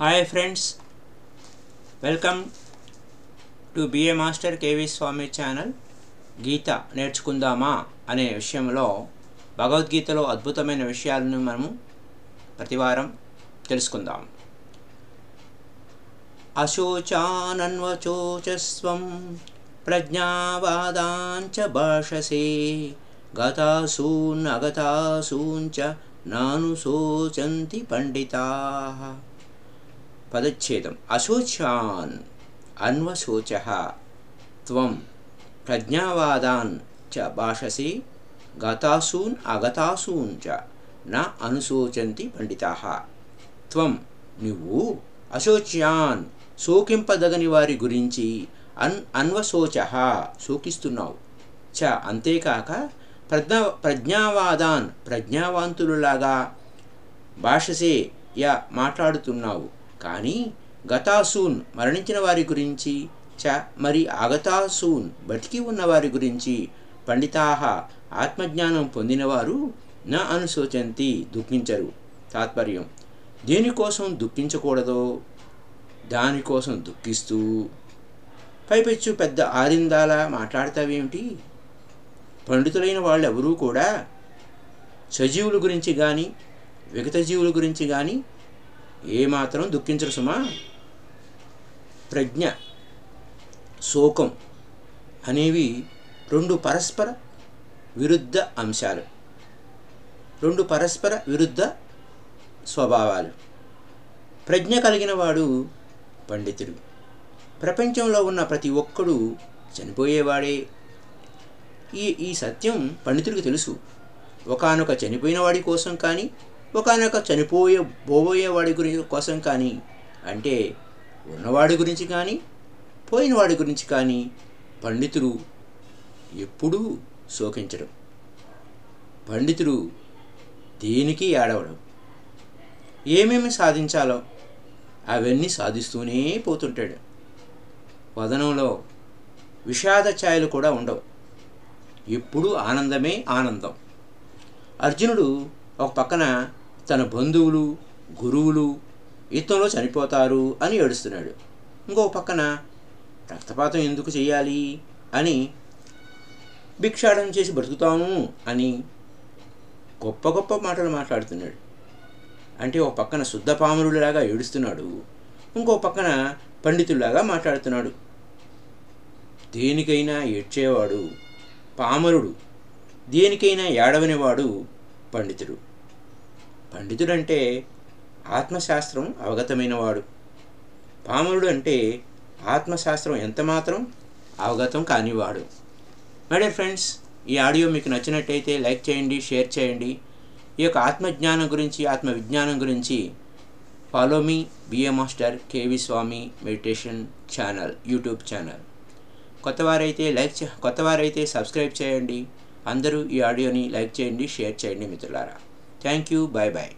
Hi friends welcome to BA master KV Swamy channel Gita నేర్చుకుందామా అనే విషయంలో భగవద్గీతలో అద్భుతమైన విషయాలను మనము ప్రతివారం తెలుసుకుందాం. అశోచానన్వచోచస్వం ప్రజ్ఞావాదాంచ భాషసే గతాసూన్నగతాసూంచ నాను శోచంతి పండితా. పదచ్ఛేదం. అశోచాన్ అన్వశోచ. త్వం. ప్రజ్ఞావాదాన్ చ భాషసి. గతాసూన్ అగతాసూన్ చ. నా అనుశోచంతి పండితా. త్వం. నువ్వు అశోచ్యాన్. శోకింపదగని వారి గురించి అన్ అన్వశోచ శోకిస్తున్నావు. చ అంతేకాక ప్రజ్ఞా ప్రజ్ఞావాదాన్ ప్రజ్ఞావాంతులులాగా భాషసే యా మాట్లాడుతున్నావు. కానీ గతాసూన్ మరణించిన వారి గురించి చ మరి ఆగతాసూన్ బతికి ఉన్న వారి గురించి పండితాహ ఆత్మజ్ఞానం పొందినవారు నా అనుశోచంతి దుఃఖించరు. తాత్పర్యం దేనికోసం దుఃఖించకూడదో దానికోసం దుఃఖిస్తూ పైపెచ్చు పెద్ద ఆరిందాలా మాట్లాడతావేమిటి? పండితులైన వాళ్ళెవరూ కూడా సజీవుల గురించి కానీ విగత జీవుల గురించి కానీ ఏమాత్రం దుఃఖించరు సుమా. ప్రజ్ఞ శోకం అనేవి రెండు పరస్పర విరుద్ధ అంశాలు. రెండు పరస్పర విరుద్ధ స్వభావాలు. ప్రజ్ఞ కలిగిన వాడు పండితుడు. ప్రపంచంలో ఉన్న ప్రతి ఒక్కడు చనిపోయేవాడే. ఈ ఈ సత్యం పండితుడికి తెలుసు. ఒకనొక చనిపోయిన వాడి కోసం కానీ ఒకనొక చనిపోయే పోబోయేవాడి గురించి కోసం కానీ అంటే ఉన్నవాడి గురించి కానీ పోయినవాడి గురించి కానీ పండితుడు ఎప్పుడూ శోకించడం. పండితుడు దేనికి ఏడవడం? ఏమేమి సాధించాలో అవన్నీ సాధిస్తూనే పోతుంటాడు. వదనంలో విషాద ఛాయలు కూడా ఉండవు. ఎప్పుడూ ఆనందమే ఆనందం. అర్జునుడు ఒక పక్కన తన బంధువులు గురువులు యుద్ధంలో చనిపోతారు అని ఏడుస్తున్నాడు. ఇంకో పక్కన రక్తపాతం ఎందుకు చేయాలి అని భిక్షాటం చేసి బ్రతుకుతాము అని గొప్ప గొప్ప మాటలు మాట్లాడుతున్నాడు. అంటే ఒక పక్కన శుద్ధ పామరుడిలాగా ఏడుస్తున్నాడు. ఇంకో పక్కన పండితుల్లాగా మాట్లాడుతున్నాడు. దేనికైనా ఏడ్చేవాడు పామరుడు. దేనికైనా ఏడవనివాడు పండితుడు. పండితుడంటే ఆత్మశాస్త్రం అవగతమైనవాడు. పామరుడు అంటే ఆత్మశాస్త్రం ఎంతమాత్రం అవగతం కానివాడు. మై ఫ్రెండ్స్ ఈ ఆడియో మీకు నచ్చినట్టయితే లైక్ చేయండి షేర్ చేయండి. ఈ యొక్క ఆత్మజ్ఞానం గురించి ఆత్మ విజ్ఞానం గురించి ఫాలో మీ BA master KV Swamy meditation channel YouTube channel కొత్తవారైతే like కొత్తవారైతే సబ్స్క్రైబ్ చేయండి. అందరూ ఈ ఆడియోని లైక్ చేయండి షేర్ చేయండి మిత్రులారా. Thank you bye bye.